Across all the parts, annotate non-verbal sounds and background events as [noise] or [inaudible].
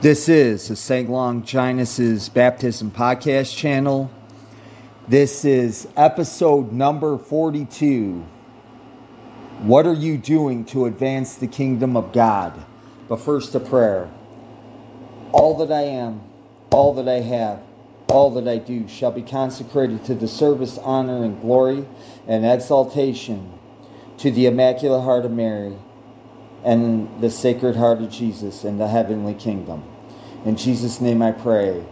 This is the St. Longinus' Baptism Podcast channel. This is episode number 42. What are you doing to advance the kingdom of God? But first, a prayer. All that I am, all that I have, all that I do shall be consecrated to the service, honor, and glory and exaltation to the Immaculate Heart of Mary and the Sacred Heart of Jesus and the heavenly kingdom. In Jesus' name I pray.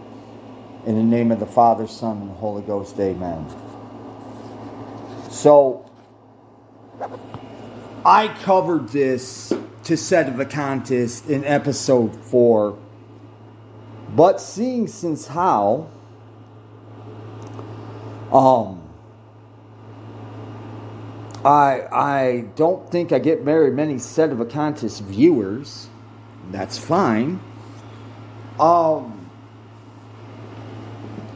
In the name of the Father, Son, and Holy Ghost, amen. So, I covered this to sedevacantists in episode 4. But seeing since how um I I don't think I get very many Sedevacantists viewers. That's fine. Um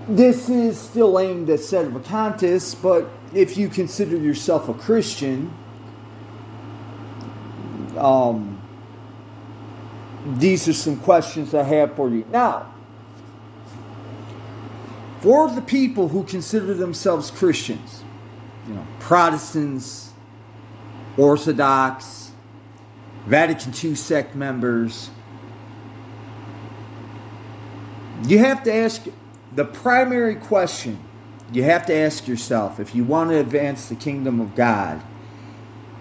this is still aimed at Sedevacantists, but if you consider yourself a Christian, um, these are some questions I have for you. Now, for the people who consider themselves Christians, you know, Protestants, Orthodox, Vatican II sect members, you have to ask the primary question you have to ask yourself if you want to advance the kingdom of God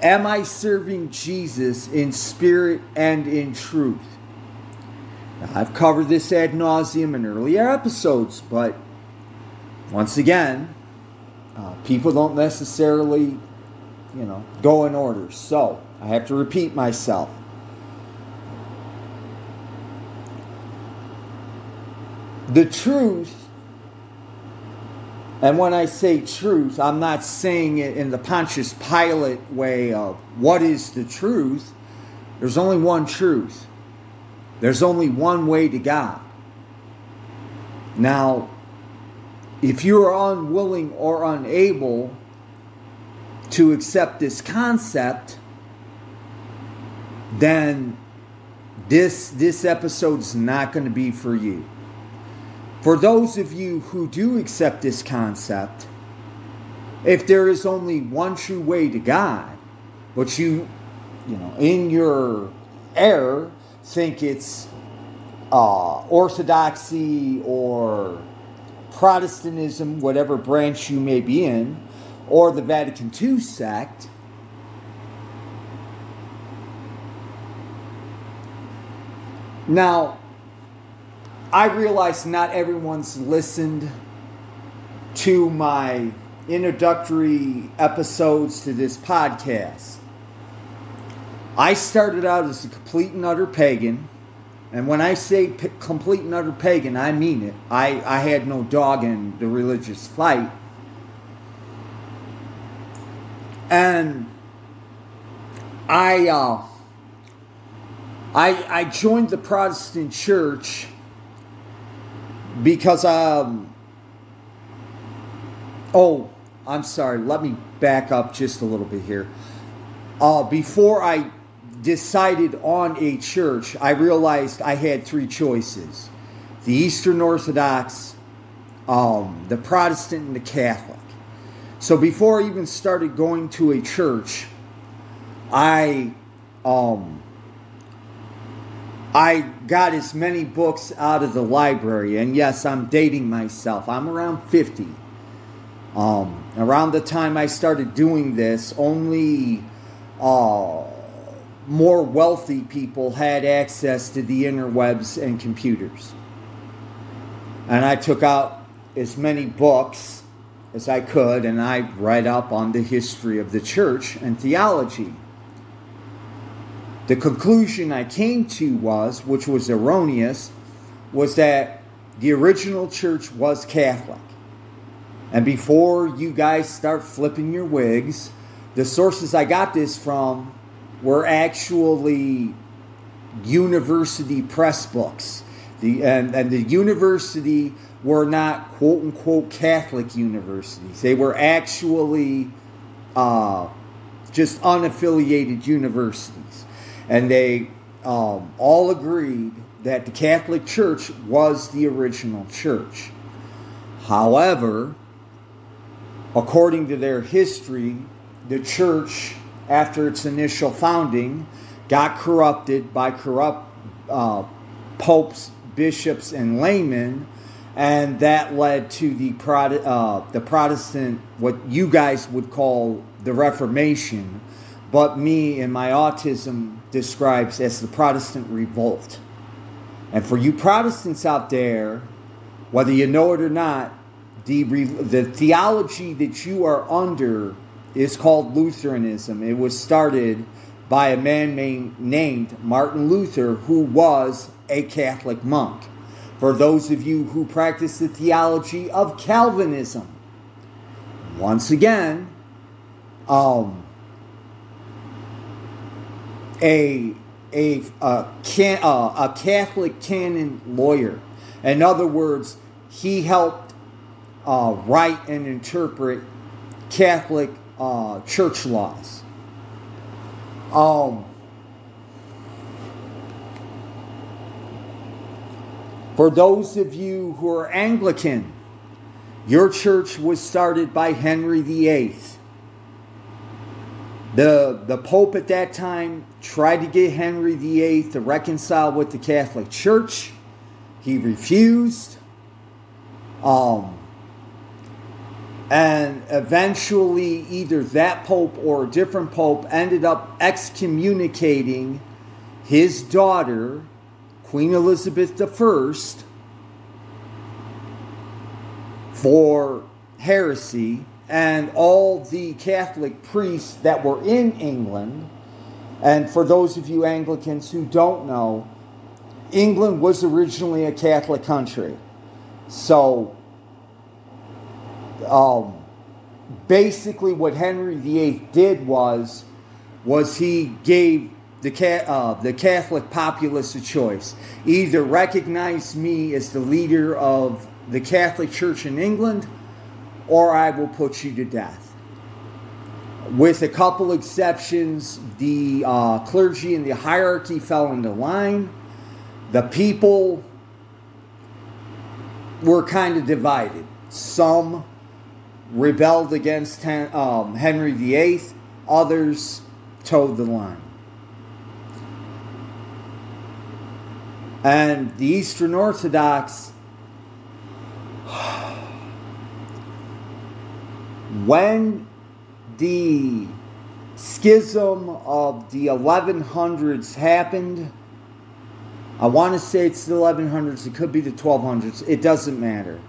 Am I serving Jesus in spirit and in truth? Now, I've covered this ad nauseum in earlier episodes, but once again, uh, people don't necessarily, you know, go in order. So I have to repeat myself. The truth and when I say truth, I'm not saying it in the Pontius Pilate way of what is the truth. There's only one truth, there's only one way to God. Now, if you are unwilling or unable to accept this concept, then this this episode's not going to be for you. For those of you who do accept this concept, if there is only one true way to God, but you, you know, in your error, think it's uh, orthodoxy or Protestantism, whatever branch you may be in, or the Vatican II sect, now I realize not everyone's listened to my introductory episodes to this podcast. I started out as a complete and utter pagan. And when I say p- complete and utter pagan, I mean it. I, I had no dog in the religious fight. And I, uh, I, I joined the Protestant church because um oh i'm sorry let me back up just a little bit here uh before i decided on a church i realized i had three choices the eastern orthodox um the protestant and the catholic so before i even started going to a church i um I got as many books out of the library, and yes, I'm dating myself. I'm around 50. Um, around the time I started doing this, only uh, more wealthy people had access to the interwebs and computers. And I took out as many books as I could, and I read up on the history of the church and theology. The conclusion I came to was, which was erroneous, was that the original church was Catholic. And before you guys start flipping your wigs, the sources I got this from were actually university press books. The, and, and the university were not quote unquote Catholic universities. They were actually uh, just unaffiliated universities and they um, all agreed that the Catholic Church was the original church. However, according to their history, the church, after its initial founding, got corrupted by corrupt uh, popes, bishops, and laymen, and that led to the, uh, the Protestant, what you guys would call the Reformation, but me and my autism describes as the Protestant revolt. And for you Protestants out there, whether you know it or not, the, the theology that you are under is called Lutheranism. It was started by a man named Martin Luther, who was a Catholic monk. For those of you who practice the theology of Calvinism, once again, um, a a a, can, uh, a Catholic canon lawyer. In other words, he helped uh, write and interpret Catholic uh, church laws. Um, for those of you who are Anglican, your church was started by Henry VIII. The, the Pope at that time tried to get Henry VIII to reconcile with the Catholic Church. He refused. Um, and eventually, either that Pope or a different Pope ended up excommunicating his daughter, Queen Elizabeth I, for heresy and all the Catholic priests that were in England. And for those of you Anglicans who don't know, England was originally a Catholic country. So, um, basically, what Henry VIII did was, was he gave the, uh, the Catholic populace a choice: either recognize me as the leader of the Catholic Church in England, or I will put you to death. With a couple exceptions, the uh, clergy and the hierarchy fell into line. The people were kind of divided. Some rebelled against um, Henry VIII, others toed the line. And the Eastern Orthodox [sighs] when the schism of the 1100s happened, I want to say it's the 1100s, it could be the 1200s, it doesn't matter.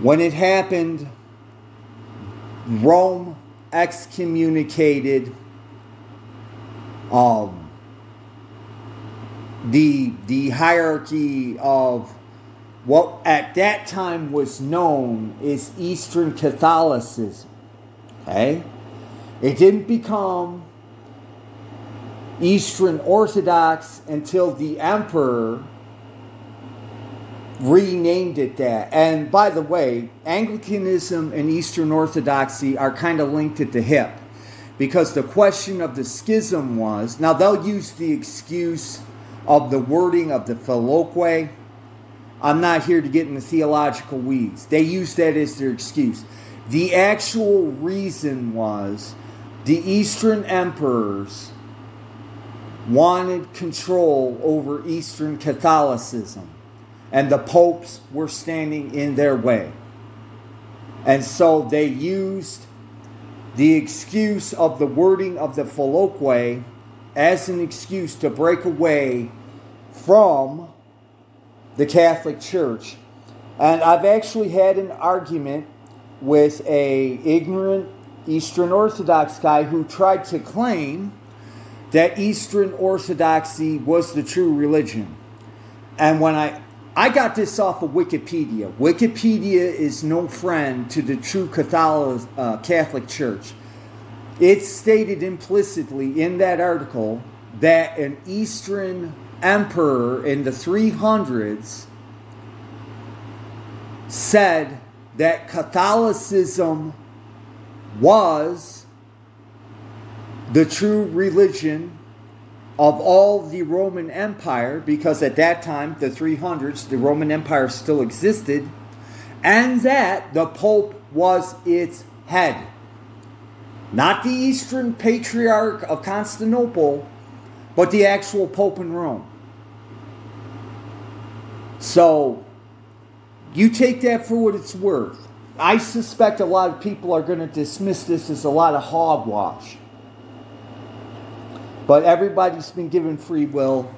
When it happened, Rome excommunicated um, the, the hierarchy of what at that time was known as Eastern Catholicism. Okay? It didn't become Eastern Orthodox until the emperor renamed it that. And by the way, Anglicanism and Eastern Orthodoxy are kind of linked at the hip because the question of the schism was now they'll use the excuse of the wording of the Filioque I'm not here to get into theological weeds. They use that as their excuse. The actual reason was the Eastern emperors wanted control over Eastern Catholicism, and the popes were standing in their way. And so they used the excuse of the wording of the Filioque as an excuse to break away from the Catholic Church. And I've actually had an argument with a ignorant Eastern Orthodox guy who tried to claim that Eastern Orthodoxy was the true religion. And when I I got this off of Wikipedia. Wikipedia is no friend to the true Catholic, uh, Catholic Church. It's stated implicitly in that article that an Eastern emperor in the 300s said that Catholicism was the true religion of all the Roman Empire, because at that time, the 300s, the Roman Empire still existed, and that the Pope was its head. Not the Eastern Patriarch of Constantinople, but the actual Pope in Rome. So, you take that for what it's worth. I suspect a lot of people are going to dismiss this as a lot of hogwash. But everybody's been given free will.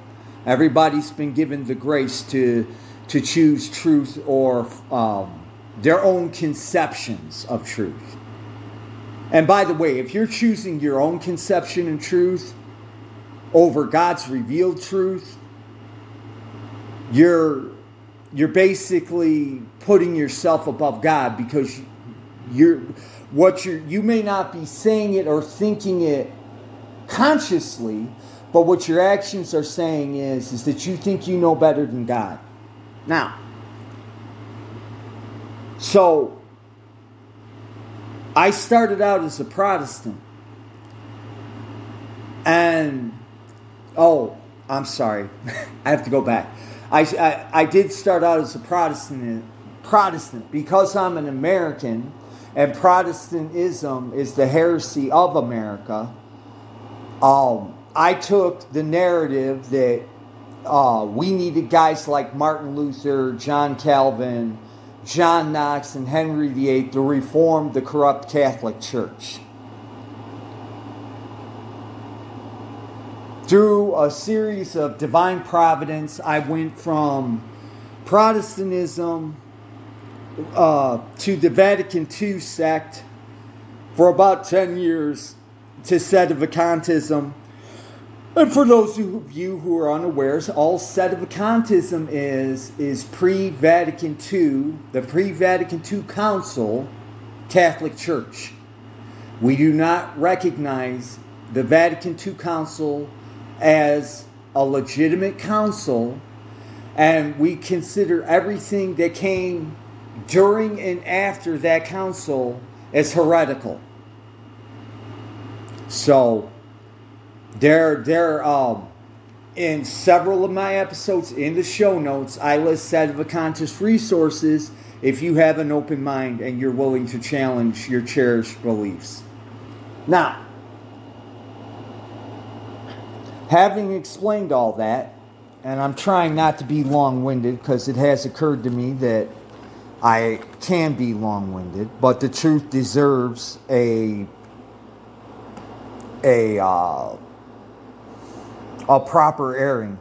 Everybody's been given the grace to to choose truth or um, their own conceptions of truth. And by the way, if you're choosing your own conception and truth over God's revealed truth, you're you're basically putting yourself above God because you're what you're. you may not be saying it or thinking it consciously, but what your actions are saying is, is that you think you know better than God. Now, so I started out as a Protestant. And, oh, I'm sorry. [laughs] I have to go back. I, I, I did start out as a Protestant, Protestant because I'm an American and Protestantism is the heresy of America um, I took the narrative that uh, we needed guys like Martin Luther, John Calvin, John Knox, and Henry VIII to reform the corrupt Catholic Church. Through a series of divine providence, I went from Protestantism uh, to the Vatican II sect for about 10 years to sedevacantism. And for those of you who are unawares, all sedevacantism is is pre-Vatican II, the pre-Vatican II Council Catholic Church. We do not recognize the Vatican II Council as a legitimate council, and we consider everything that came during and after that council as heretical. So there, there, um, in several of my episodes in the show notes, I list Sedevacantist resources if you have an open mind and you're willing to challenge your cherished beliefs. Now, having explained all that, and I'm trying not to be long winded because it has occurred to me that I can be long winded, but the truth deserves a a uh, a proper airing.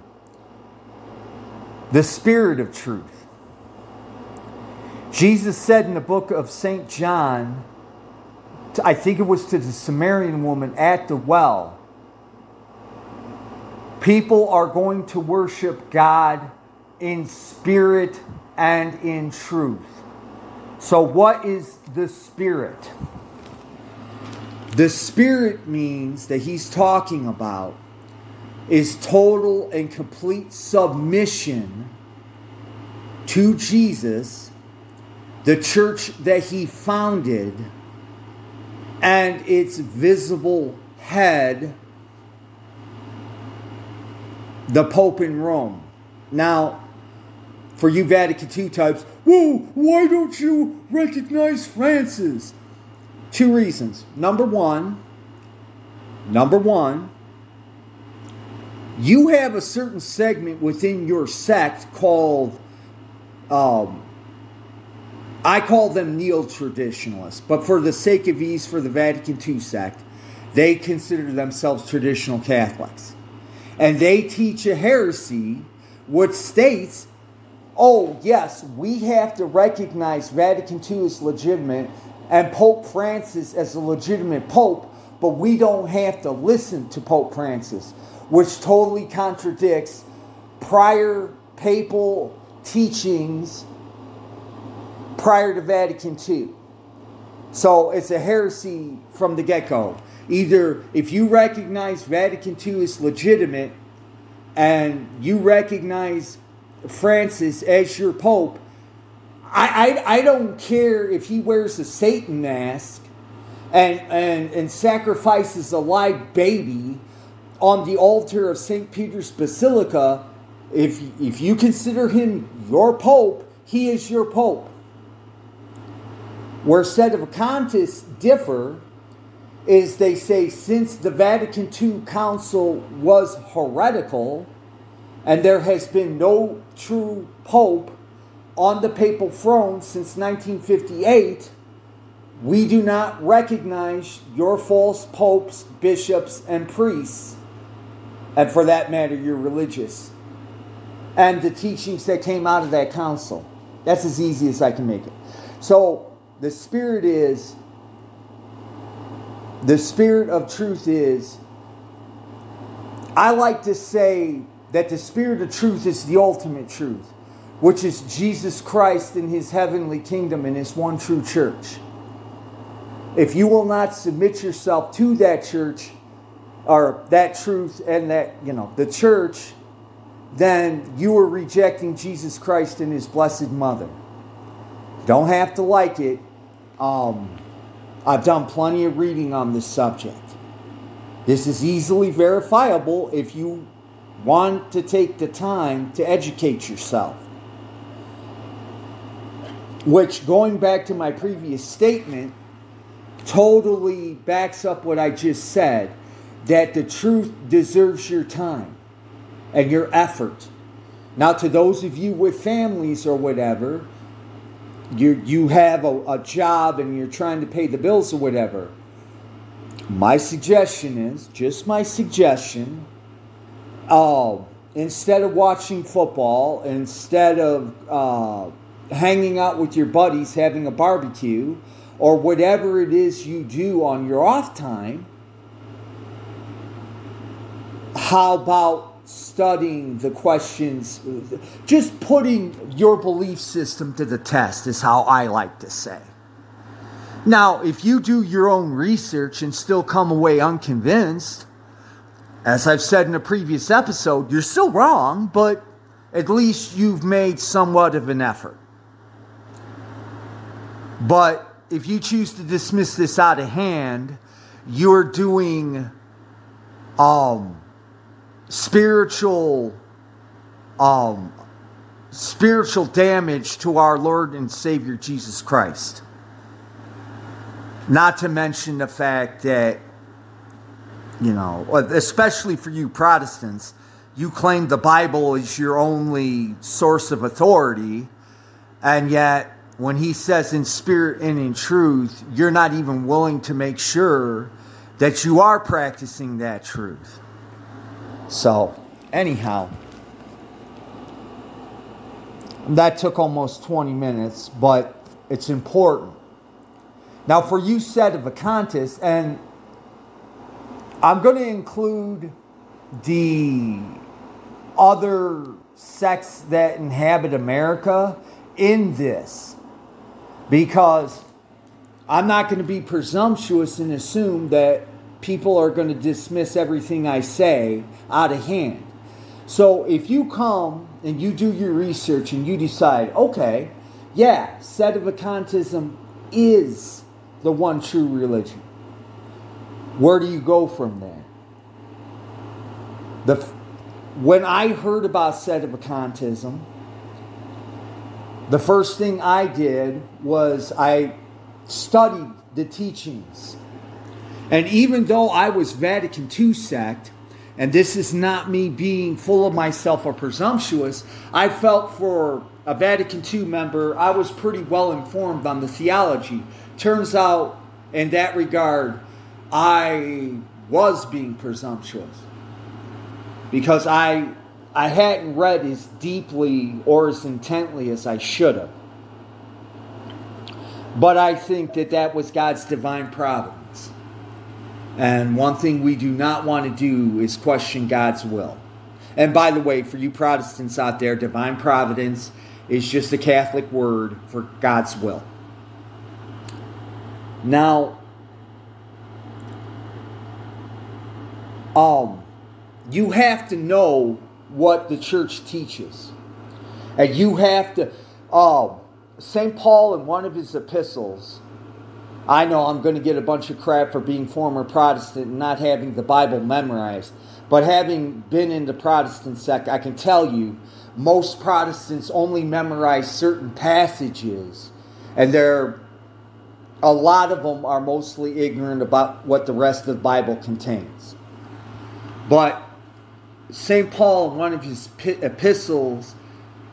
The spirit of truth. Jesus said in the book of St. John, I think it was to the Samaritan woman at the well, people are going to worship God in spirit and in truth. So, what is the spirit? The spirit means that he's talking about is total and complete submission to Jesus, the church that he founded, and its visible head, the Pope in Rome. Now, for you Vatican II types, whoa, why don't you recognize Francis? Two reasons. Number one, number one, you have a certain segment within your sect called, um, I call them neo traditionalists, but for the sake of ease for the Vatican II sect, they consider themselves traditional Catholics. And they teach a heresy which states, oh, yes, we have to recognize Vatican II as legitimate and Pope Francis as a legitimate pope, but we don't have to listen to Pope Francis, which totally contradicts prior papal teachings prior to Vatican II. So it's a heresy from the get go. Either if you recognize Vatican II is legitimate and you recognize Francis as your pope, I, I, I don't care if he wears a Satan mask and, and, and sacrifices a live baby on the altar of St. Peter's Basilica, if, if you consider him your pope, he is your pope. Where Set of sedevacantists differ is they say since the Vatican II Council was heretical and there has been no true pope on the papal throne since 1958, we do not recognize your false popes, bishops, and priests, and for that matter, your religious, and the teachings that came out of that council. That's as easy as I can make it. So the spirit is, the spirit of truth is, I like to say that the spirit of truth is the ultimate truth, which is Jesus Christ in his heavenly kingdom and his one true church if you will not submit yourself to that church or that truth and that, you know, the church, then you are rejecting Jesus Christ and his blessed mother. Don't have to like it. Um, I've done plenty of reading on this subject. This is easily verifiable if you want to take the time to educate yourself. Which, going back to my previous statement, totally backs up what I just said that the truth deserves your time and your effort. Now, to those of you with families or whatever, you, you have a, a job and you're trying to pay the bills or whatever. My suggestion is just my suggestion. Uh, instead of watching football, instead of uh, hanging out with your buddies, having a barbecue, or whatever it is you do on your off time, how about studying the questions, just putting your belief system to the test, is how I like to say. Now, if you do your own research and still come away unconvinced, as I've said in a previous episode, you're still wrong, but at least you've made somewhat of an effort. But if you choose to dismiss this out of hand, you're doing um, spiritual um, spiritual damage to our Lord and Savior Jesus Christ. Not to mention the fact that, you know, especially for you Protestants, you claim the Bible is your only source of authority, and yet when he says in spirit and in truth, you're not even willing to make sure that you are practicing that truth. So, anyhow, that took almost 20 minutes, but it's important. Now, for you, sedevacantists, and I'm going to include the other sects that inhabit America in this because I'm not going to be presumptuous and assume that people are going to dismiss everything I say out of hand. So if you come and you do your research and you decide, okay, yeah, sedevacantism is the one true religion. Where do you go from there? The, when I heard about sedevacantism, the first thing I did was I studied the teachings. And even though I was Vatican II sect, and this is not me being full of myself or presumptuous, I felt for a Vatican II member, I was pretty well informed on the theology. Turns out, in that regard, I was being presumptuous because I I hadn't read as deeply or as intently as I should have. But I think that that was God's divine providence. And one thing we do not want to do is question God's will. And by the way, for you Protestants out there, divine providence is just a Catholic word for God's will. Now, um, you have to know what the church teaches. And you have to, um, St. Paul in one of his epistles, I know I'm going to get a bunch of crap for being former Protestant and not having the Bible memorized. But having been in the Protestant sect, I can tell you most Protestants only memorize certain passages, and they're a lot of them are mostly ignorant about what the rest of the Bible contains. But St. Paul, in one of his epistles,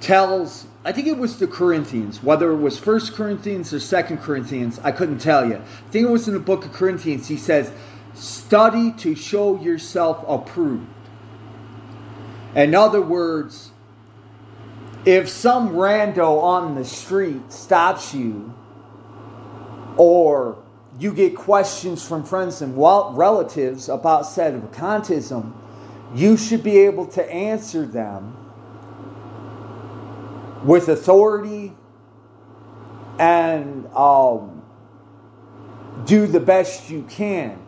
tells, I think it was the Corinthians, whether it was First Corinthians or Second Corinthians, I couldn't tell you. I think it was in the book of Corinthians. He says, Study to show yourself approved. In other words, if some rando on the street stops you, or you get questions from friends and relatives about sedevacantism, you should be able to answer them with authority and um, do the best you can.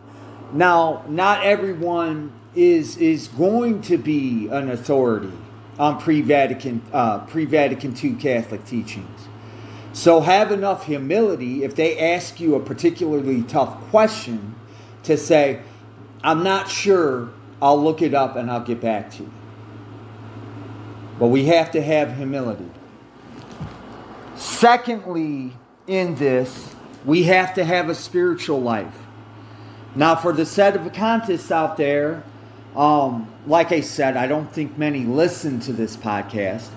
Now, not everyone is is going to be an authority on pre-Vatican uh, pre-Vatican II Catholic teachings. So have enough humility if they ask you a particularly tough question to say, "I'm not sure. I'll look it up and I'll get back to you." But we have to have humility. Secondly, in this, we have to have a spiritual life. Now, for the sedevacantists out there, um, like I said, I don't think many listen to this podcast.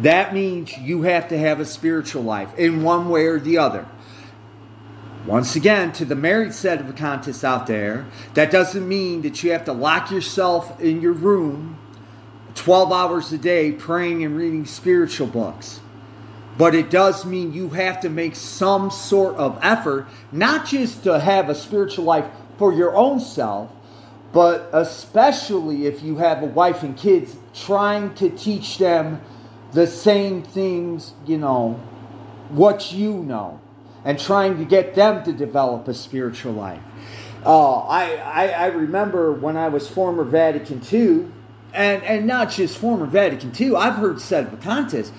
That means you have to have a spiritual life in one way or the other. Once again, to the married sedevacantists out there, that doesn't mean that you have to lock yourself in your room 12 hours a day praying and reading spiritual books. But it does mean you have to make some sort of effort, not just to have a spiritual life for your own self, but especially if you have a wife and kids, trying to teach them the same things, you know, what you know, and trying to get them to develop a spiritual life. Uh, I, I, I remember when I was former Vatican II, and, and not just former Vatican II, I've heard sedevacantists,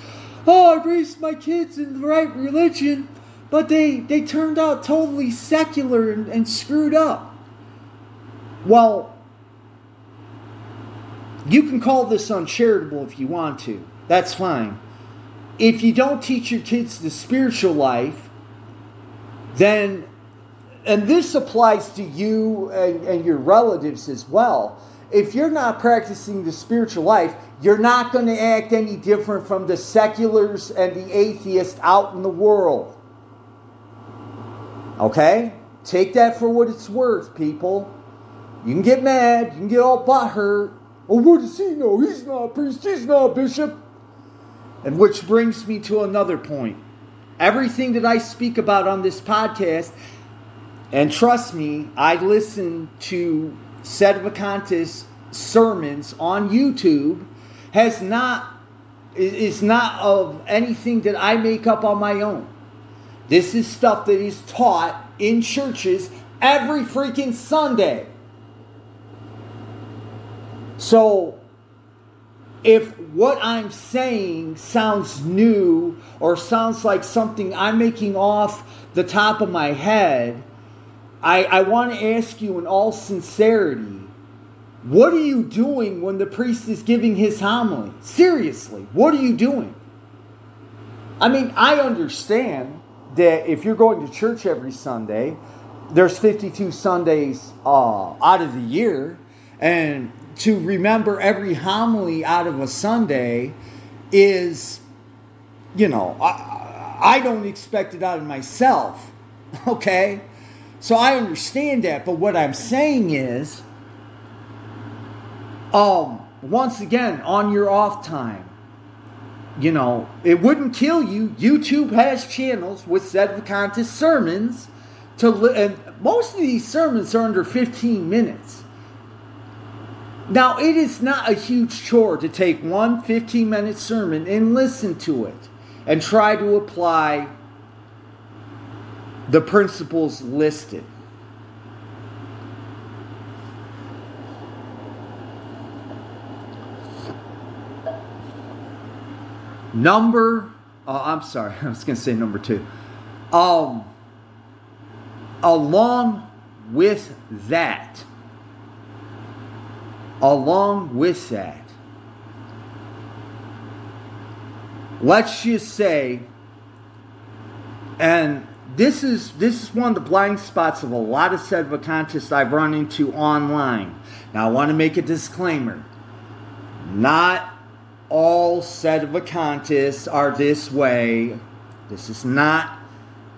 oh, I raised my kids in the right religion, but they, they turned out totally secular and, and screwed up. Well, you can call this uncharitable if you want to. That's fine. If you don't teach your kids the spiritual life, then, and this applies to you and, and your relatives as well. If you're not practicing the spiritual life, you're not going to act any different from the seculars and the atheists out in the world. Okay? Take that for what it's worth, people. You can get mad, you can get all butthurt. Oh, what does he know? He's not a priest, he's not a bishop. And which brings me to another point. Everything that I speak about on this podcast, and trust me, I listen to Sedevacantist sermons on YouTube, has not is not of anything that I make up on my own. This is stuff that is taught in churches every freaking Sunday. So if what I'm saying sounds new or sounds like something I'm making off the top of my head, I, I want to ask you in all sincerity what are you doing when the priest is giving his homily? Seriously, what are you doing? I mean, I understand that if you're going to church every Sunday, there's 52 Sundays uh, out of the year, and to remember every homily out of a Sunday is, you know, I, I don't expect it out of myself. [laughs] Okay? So I understand that, but what I'm saying is, um, once again, on your off time, you know, it wouldn't kill you. YouTube has channels with Sedevacantist sermons to li- and most of these sermons are under 15 minutes. Now, it is not a huge chore to take one 15 minute sermon and listen to it and try to apply the principles listed. Number, oh, I'm sorry, [laughs] I was going to say number two. Um, along with that, along with that, let's just say, and this is this is one of the blind spots of a lot of Sedevacantists I've run into online. Now I want to make a disclaimer. Not all sedevacantists are this way. This is not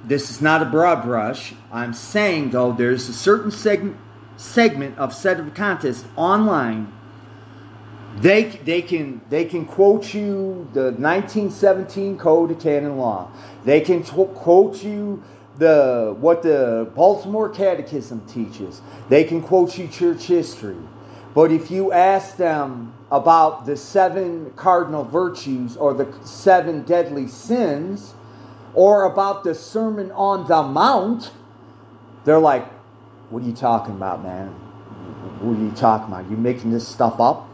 this is not a broad brush. I'm saying though there's a certain segment segment of Sedevacantists online they, they can they can quote you the 1917 Code of Canon Law. They can t- quote you the what the Baltimore Catechism teaches. They can quote you church history. But if you ask them about the seven cardinal virtues or the seven deadly sins or about the Sermon on the Mount, they're like, "What are you talking about, man? What are you talking about? You making this stuff up?"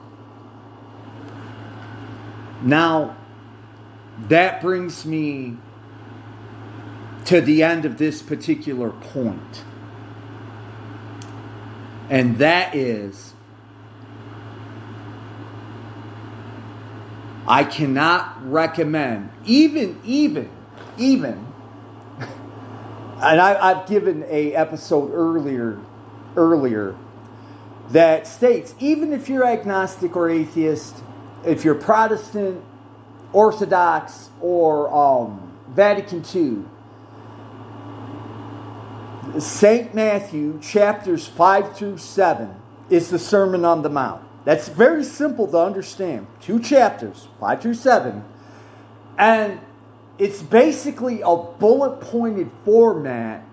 Now, that brings me to the end of this particular point. And that is, I cannot recommend, even, even, even, and I, have given a episode earlier, earlier, that states even if you're agnostic or atheist, if you're Protestant, Orthodox, or um, Vatican II, St. Matthew chapters 5 through 7 is the Sermon on the Mount. That's very simple to understand. Two chapters, 5 through 7. And it's basically a bullet pointed format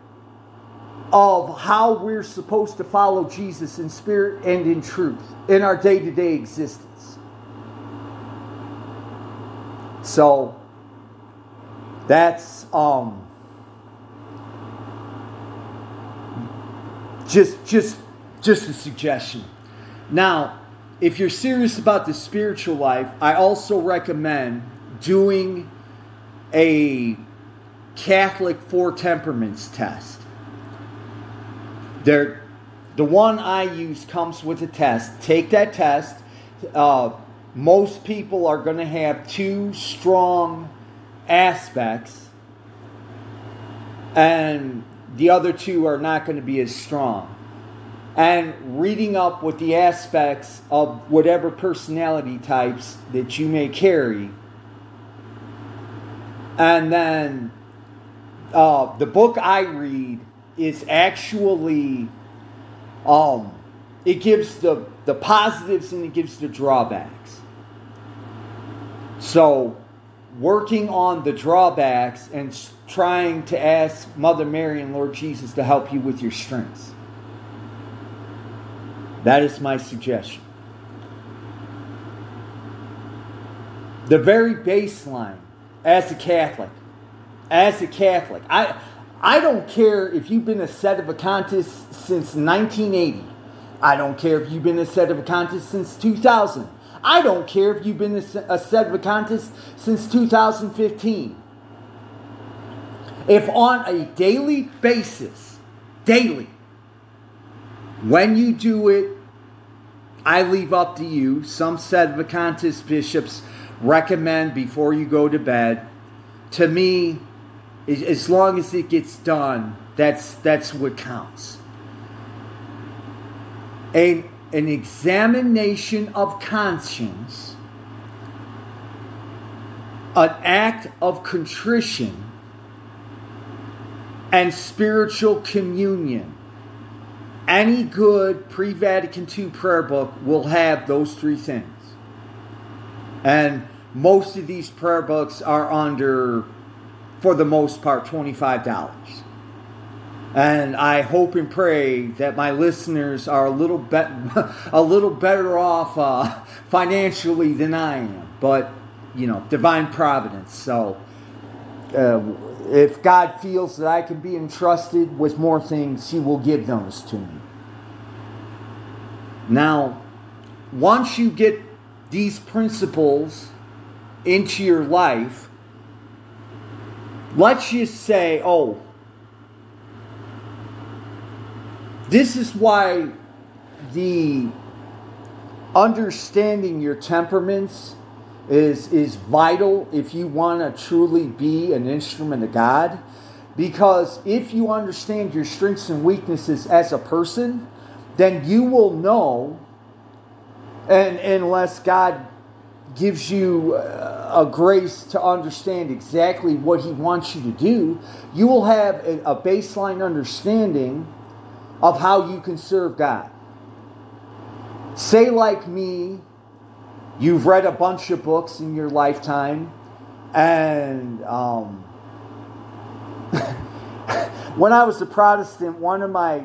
of how we're supposed to follow Jesus in spirit and in truth in our day to day existence. So that's um just just just a suggestion. Now, if you're serious about the spiritual life, I also recommend doing a Catholic four temperaments test. There, the one I use comes with a test. Take that test. Uh, most people are going to have two strong aspects, and the other two are not going to be as strong. And reading up with the aspects of whatever personality types that you may carry. And then uh, the book I read is actually um, it gives the, the positives and it gives the drawbacks. So, working on the drawbacks and trying to ask Mother Mary and Lord Jesus to help you with your strengths. That is my suggestion. The very baseline as a Catholic, as a Catholic, I I don't care if you've been a Sedevacantist since 1980. I don't care if you've been a Sedevacantist since 2000. I don't care if you've been a, set of a Sedevacantist since 2015. If on a daily basis, daily, when you do it, I leave up to you. Some Sedevacantist bishops recommend before you go to bed. To me, as long as it gets done, that's that's what counts. And an examination of conscience, an act of contrition, and spiritual communion. Any good pre Vatican II prayer book will have those three things. And most of these prayer books are under, for the most part, $25. And I hope and pray that my listeners are a little bit [laughs] a little better off uh, [laughs] financially than I am. But you know, divine providence. So, uh, if God feels that I can be entrusted with more things, He will give those to me. Now, once you get these principles into your life, let's just say, oh, this is why the understanding your temperaments is is vital if you want to truly be an instrument of God. Because if you understand your strengths and weaknesses as a person then you will know and unless God gives you a grace to understand exactly what he wants you to do you will have a baseline understanding of how you can serve God. Say like me you've read a bunch of books in your lifetime, and um, [laughs] when I was a Protestant, one of my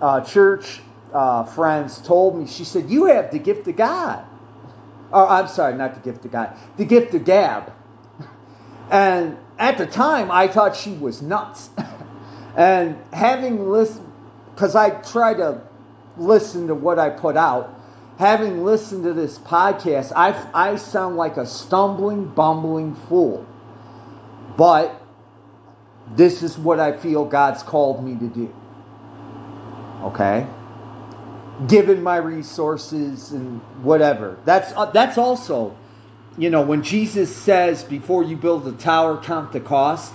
uh, church uh, friends told me, she said, You have the gift of God. Oh, I'm sorry, not the gift of God, the gift of gab. And at the time, I thought she was nuts. [laughs] and having listened, because I try to listen to what I put out, having listened to this podcast, I, I sound like a stumbling, bumbling fool. But this is what I feel God's called me to do. Okay? Given my resources and whatever. That's, uh, that's also, you know, when Jesus says, before you build a tower, count the cost,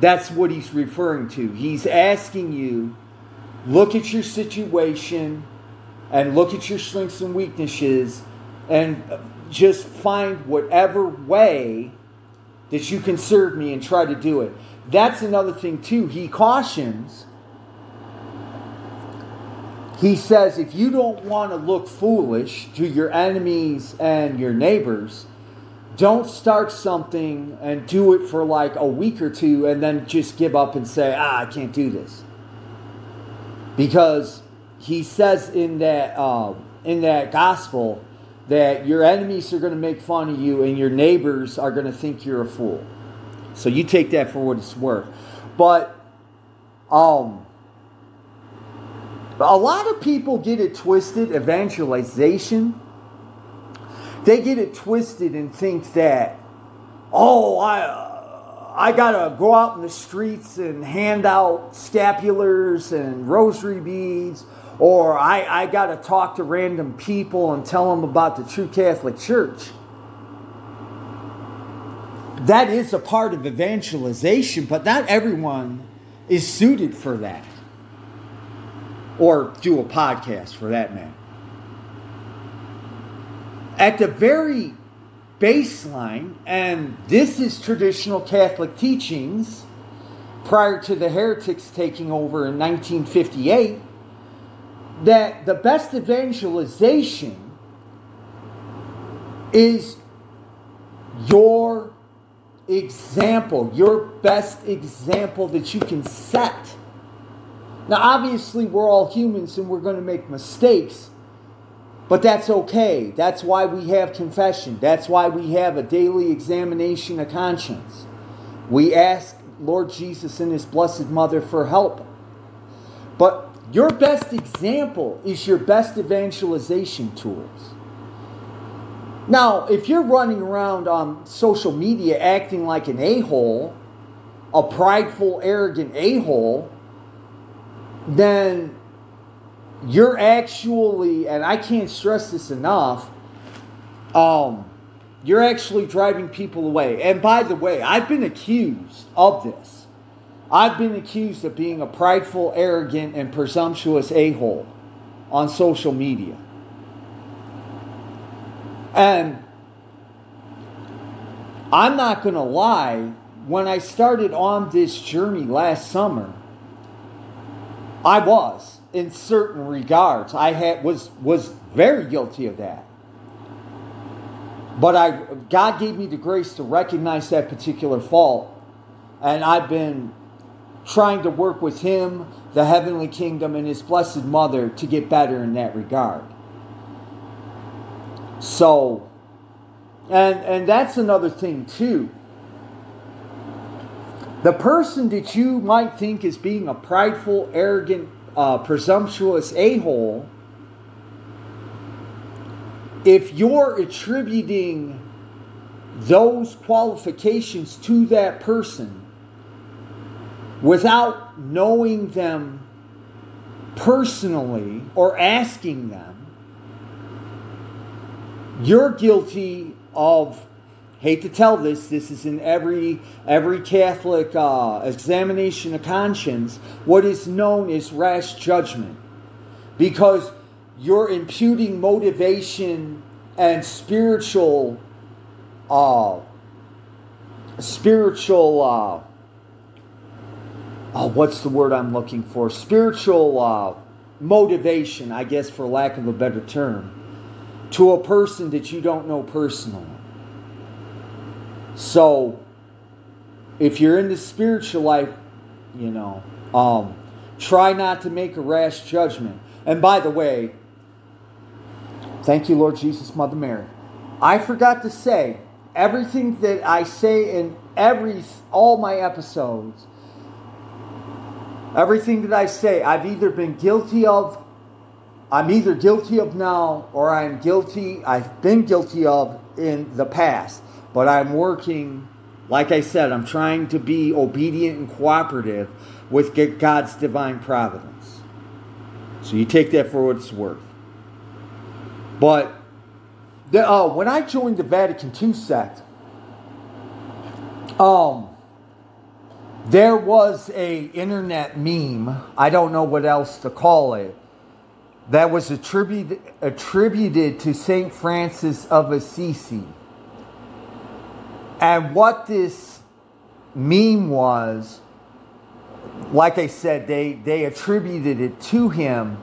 that's what he's referring to. He's asking you, look at your situation and look at your strengths and weaknesses and just find whatever way that you can serve me and try to do it. That's another thing, too. He cautions. He says, if you don't want to look foolish to your enemies and your neighbors, don't start something and do it for like a week or two and then just give up and say, ah, I can't do this. Because he says in that uh, in that gospel that your enemies are going to make fun of you and your neighbors are going to think you're a fool. So you take that for what it's worth. But um, a lot of people get it twisted. Evangelization. They get it twisted and think that, oh, I. I gotta go out in the streets and hand out scapulars and rosary beads, or I, I got to talk to random people and tell them about the true Catholic Church. That is a part of evangelization, but not everyone is suited for that. Or do a podcast for that matter. At the very baseline, and this is traditional Catholic teachings prior to the heretics taking over in 1958 that the best evangelization is your example, your best example that you can set. Now, obviously, we're all humans and we're going to make mistakes, but that's okay. That's why we have confession. That's why we have a daily examination of conscience. We ask Lord Jesus and His Blessed Mother for help. But your best example is your best evangelization tools. Now, if you're running around on social media acting like an a hole, a prideful, arrogant a hole, then you're actually, and I can't stress this enough, um, you're actually driving people away. And by the way, I've been accused of this. I've been accused of being a prideful, arrogant, and presumptuous a hole on social media. And I'm not going to lie, when I started on this journey last summer, I was in certain regards. I had was was very guilty of that. But I God gave me the grace to recognize that particular fault. And I've been trying to work with Him, the heavenly kingdom, and His blessed mother to get better in that regard. So, and and that's another thing too. The person that you might think is being a prideful, arrogant, uh, presumptuous a hole, if you're attributing those qualifications to that person, without knowing them personally or asking them, you're guilty of hate to tell this this is in every every catholic uh, examination of conscience what is known as rash judgment because you're imputing motivation and spiritual uh, spiritual uh, oh, what's the word i'm looking for spiritual uh, motivation i guess for lack of a better term to a person that you don't know personally. So, if you're in the spiritual life, you know, um, try not to make a rash judgment. And by the way, thank you, Lord Jesus, Mother Mary. I forgot to say everything that I say in every all my episodes. Everything that I say, I've either been guilty of I'm either guilty of now or I'm guilty, I've been guilty of in the past. But I'm working, like I said, I'm trying to be obedient and cooperative with God's divine providence. So you take that for what it's worth. But the, uh, when I joined the Vatican II sect, um, there was a internet meme. I don't know what else to call it that was attributed, attributed to St. Francis of Assisi. And what this meme was, like I said, they, they attributed it to him.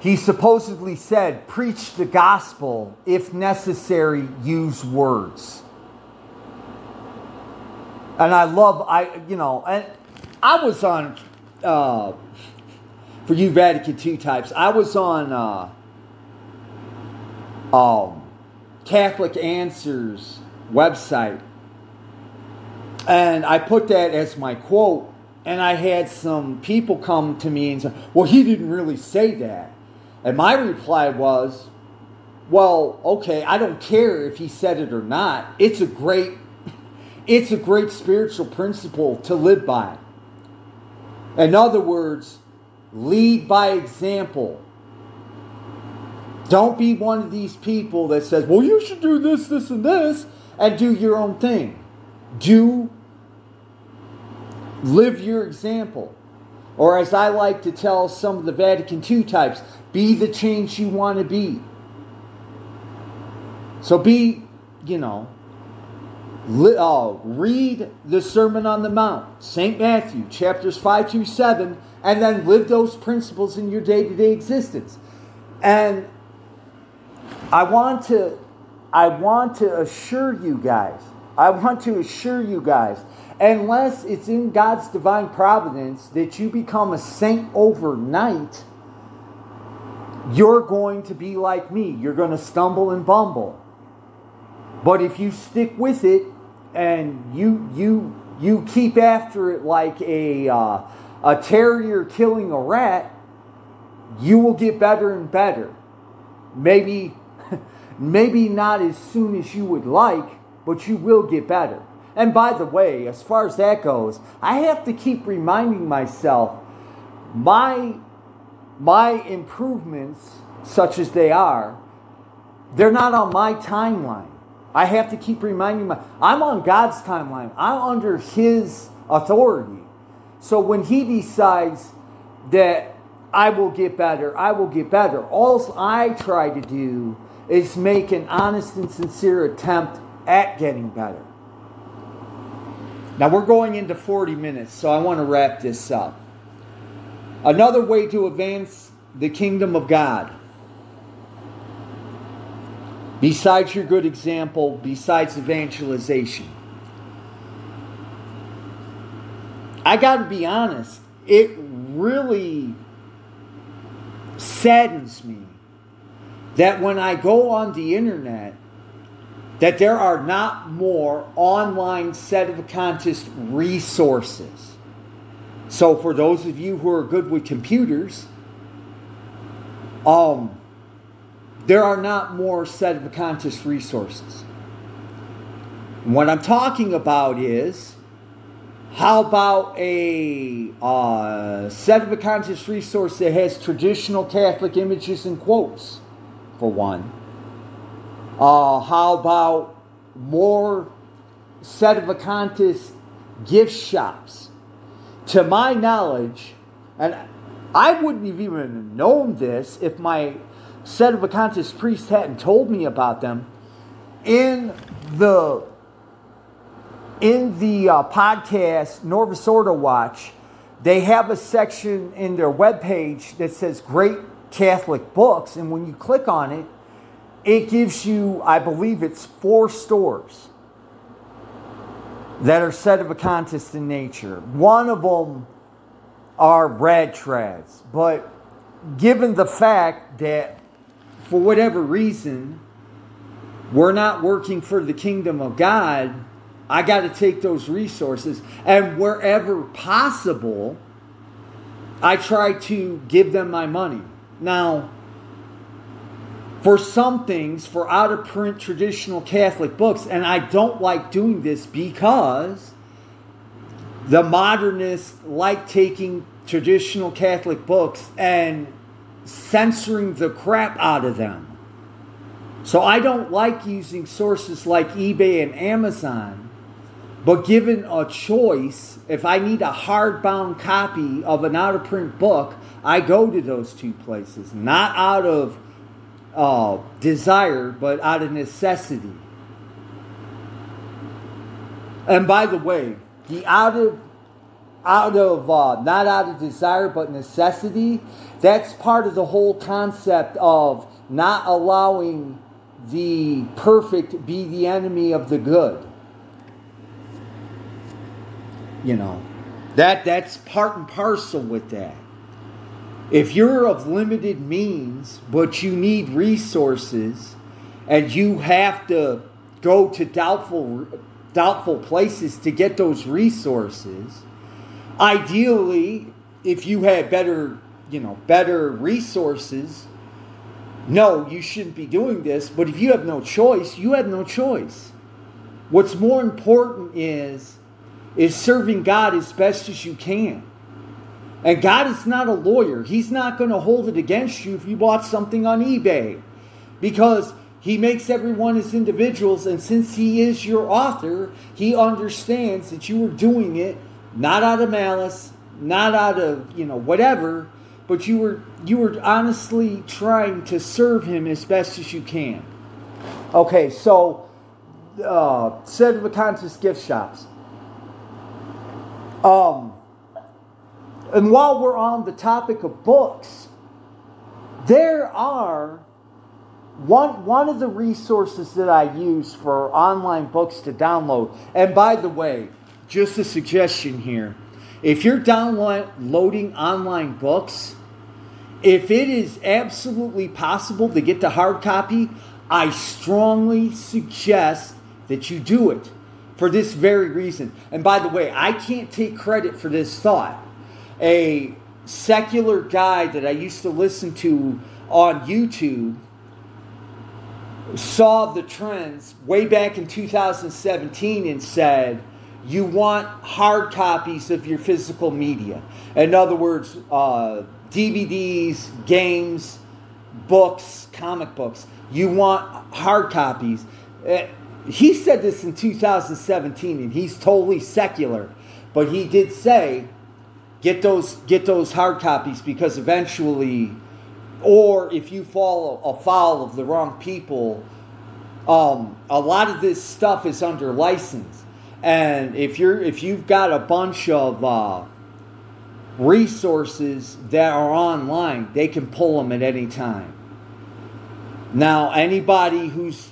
He supposedly said, Preach the gospel, if necessary, use words. And I love, I, you know, and I was on uh, for you Vatican II types, I was on uh, um, Catholic Answers website, and I put that as my quote. And I had some people come to me and say, "Well, he didn't really say that." And my reply was, "Well, okay, I don't care if he said it or not. It's a great, [laughs] it's a great spiritual principle to live by." In other words, Lead by example. Don't be one of these people that says, well, you should do this, this, and this, and do your own thing. Do live your example. Or, as I like to tell some of the Vatican II types, be the change you want to be. So, be, you know, uh, read the Sermon on the Mount, St. Matthew, chapters 5 through 7, and then live those principles in your day to day existence. And I want to, I want to assure you guys, I want to assure you guys, unless it's in God's divine providence that you become a saint overnight, you're going to be like me. You're going to stumble and bumble. But if you stick with it and you you you keep after it like a uh, a terrier killing a rat, you will get better and better. Maybe, [laughs] maybe not as soon as you would like, but you will get better. And by the way, as far as that goes, I have to keep reminding myself my my improvements, such as they are, they're not on my timeline. I have to keep reminding my I'm on God's timeline. I'm under his authority. So when he decides that I will get better, I will get better, all I try to do is make an honest and sincere attempt at getting better. Now we're going into 40 minutes, so I want to wrap this up. Another way to advance the kingdom of God, besides your good example, besides evangelization, I got to be honest, it really saddens me that when I go on the internet, that there are not more online sedevacantist resources. So for those of you who are good with computers, um, there are not more sedevacantist resources. And what I'm talking about is how about a uh, sedevacantist resource that has traditional Catholic images and quotes, for one? Uh, how about more Sedevacantist gift shops? To my knowledge, and I wouldn't have even known this if my Sedevacantist priest hadn't told me about them. In the in the uh, podcast Novus Ordo Watch, they have a section in their webpage that says Great Catholic Books, and when you click on it, it gives you, I believe it's four stores that are sedevacantist in nature. One of them are rad trads, but given the fact that for whatever reason we're not working for the kingdom of God, I got to take those resources and wherever possible, I try to give them my money. Now, for some things, for out of print traditional Catholic books, and I don't like doing this because the modernists like taking traditional Catholic books and censoring the crap out of them. So I don't like using sources like eBay and Amazon, but given a choice, if I need a hardbound copy of an out of print book, I go to those two places, not out of uh, desire, but out of necessity. And by the way, the out of out of uh, not out of desire but necessity, that's part of the whole concept of not allowing the perfect be the enemy of the good. You know, that that's part and parcel with that. If you're of limited means, but you need resources, and you have to go to doubtful doubtful places to get those resources, ideally, if you had better, you know, better resources, no, you shouldn't be doing this. But if you have no choice, you have no choice. What's more important is is serving God as best as you can. And God is not a lawyer. He's not going to hold it against you if you bought something on eBay because He makes everyone as individuals. And since He is your author, He understands that you were doing it not out of malice, not out of, you know, whatever, but you were you were honestly trying to serve him as best as you can. Okay, so uh Sedevacantist gift shops. Um and while we're on the topic of books, there are one one of the resources that I use for online books to download. And by the way, just a suggestion here. If you're downloading online books, if it is absolutely possible to get the hard copy, I strongly suggest that you do it for this very reason. And by the way, I can't take credit for this thought a secular guy that I used to listen to on YouTube saw the trends way back in 2017 and said, You want hard copies of your physical media. In other words, uh, DVDs, games, books, comic books. You want hard copies. Uh, he said this in 2017 and he's totally secular. But he did say get those get those hard copies because eventually or if you fall afoul of the wrong people um, a lot of this stuff is under license. And if you're if you've got a bunch of uh, resources that are online they can pull them at any time. Now anybody who's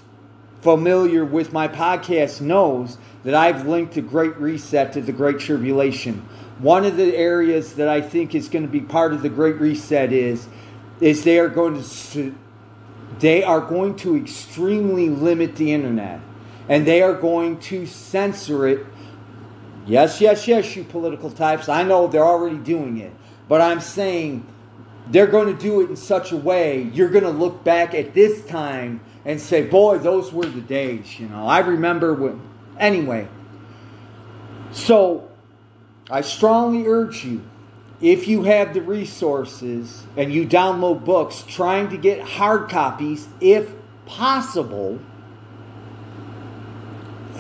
familiar with my podcast knows that i've linked the great reset to the great tribulation one of the areas that I think is going to be part of the Great Reset is is they are going to they are going to extremely limit the internet and they are going to censor it. Yes, yes, yes, you political types. I know they're already doing it, but I'm saying they're going to do it in such a way you're going to look back at this time and say, "Boy, those were the days." You know, I remember when. Anyway, so I strongly urge you, if you have the resources and you download books, trying to get hard copies if possible.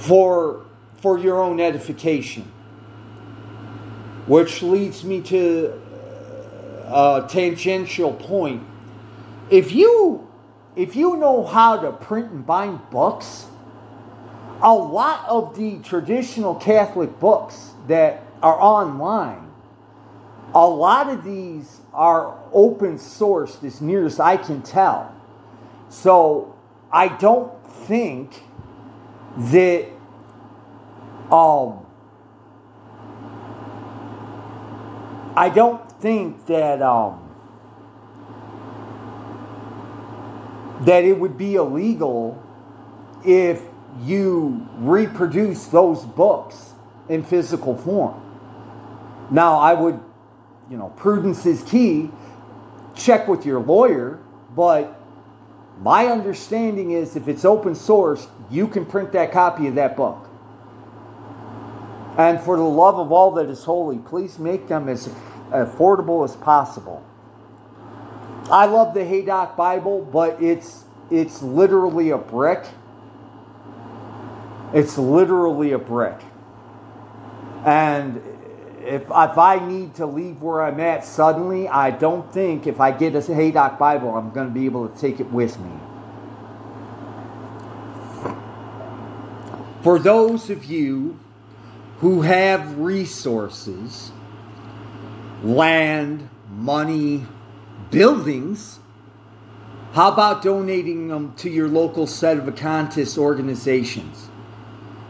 for, for your own edification. Which leads me to uh, a tangential point. If you if you know how to print and bind books, a lot of the traditional Catholic books that are online, a lot of these are open sourced as near as I can tell. So I don't think that um I don't think that um that it would be illegal if you reproduce those books in physical form. Now, I would, you know, prudence is key. Check with your lawyer, but my understanding is if it's open source, you can print that copy of that book. And for the love of all that is holy, please make them as affordable as possible. I love the Haydock Bible, but it's it's literally a brick. It's literally a brick. And if, if I need to leave where I'm at suddenly, I don't think if I get a Haydock Bible, I'm going to be able to take it with me. For those of you who have resources, land, money, buildings, how about donating them to your local set of sedevacantist organizations?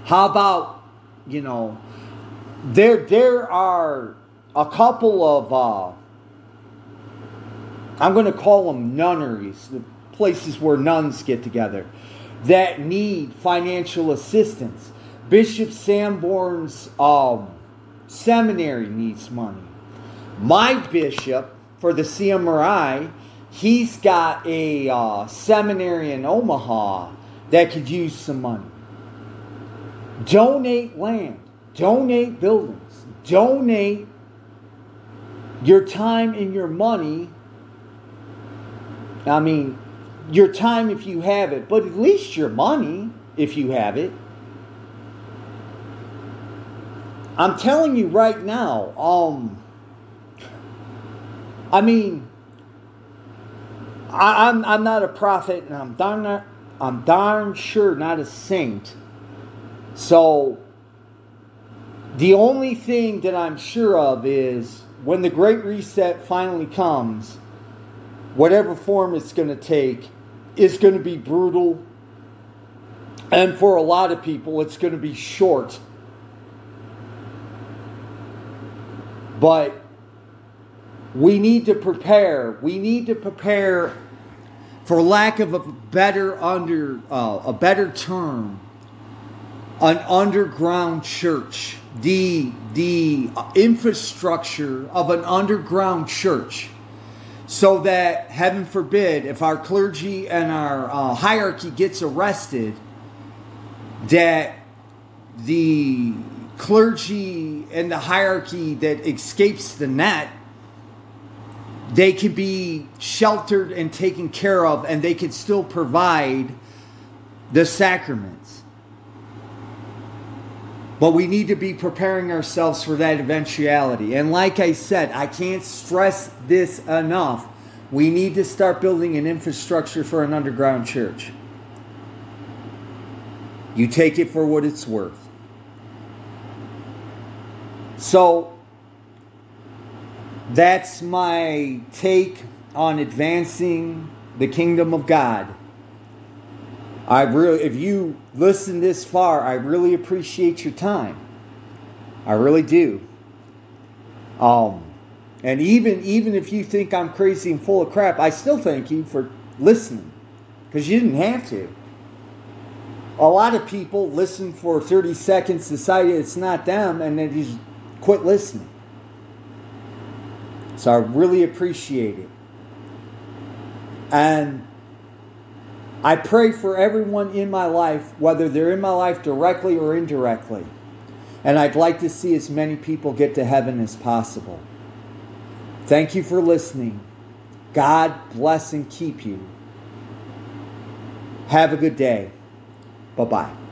How about, you know, there there are a couple of uh, I'm going to call them nunneries, the places where nuns get together that need financial assistance. Bishop Sanborn's um, seminary needs money. My bishop for the CMRI, he's got a uh, seminary in Omaha that could use some money. Donate land, donate buildings, donate your time and your money. I mean, your time if you have it, but at least your money if you have it. I'm telling you right now, um, I mean, I, am I'm, I'm not a prophet, and I'm darn not, I'm darn sure not a saint. So, the only thing that I'm sure of is when the Great Reset finally comes, whatever form it's going to take, is going to be brutal. And for a lot of people, it's going to be short. But we need to prepare. We need to prepare, for lack of a better under uh, a better term, an underground church. The the infrastructure of an underground church, so that heaven forbid, if our clergy and our uh, hierarchy gets arrested, that the clergy and the hierarchy that escapes the net they can be sheltered and taken care of, and they can still provide the sacraments. But we need to be preparing ourselves for that eventuality. And like I said, I can't stress this enough. We need to start building an infrastructure for an underground church. You take it for what it's worth. So, that's my take on advancing the kingdom of God. I really, if you listen this far, I really appreciate your time. I really do. Um, and even even if you think I'm crazy and full of crap, I still thank you for listening because you didn't have to. A lot of people listen for 30 seconds, decide it's not them, and then just quit listening. So I really appreciate it. And I pray for everyone in my life, whether they're in my life directly or indirectly. And I'd like to see as many people get to heaven as possible. Thank you for listening. God bless and keep you. Have a good day. Bye bye.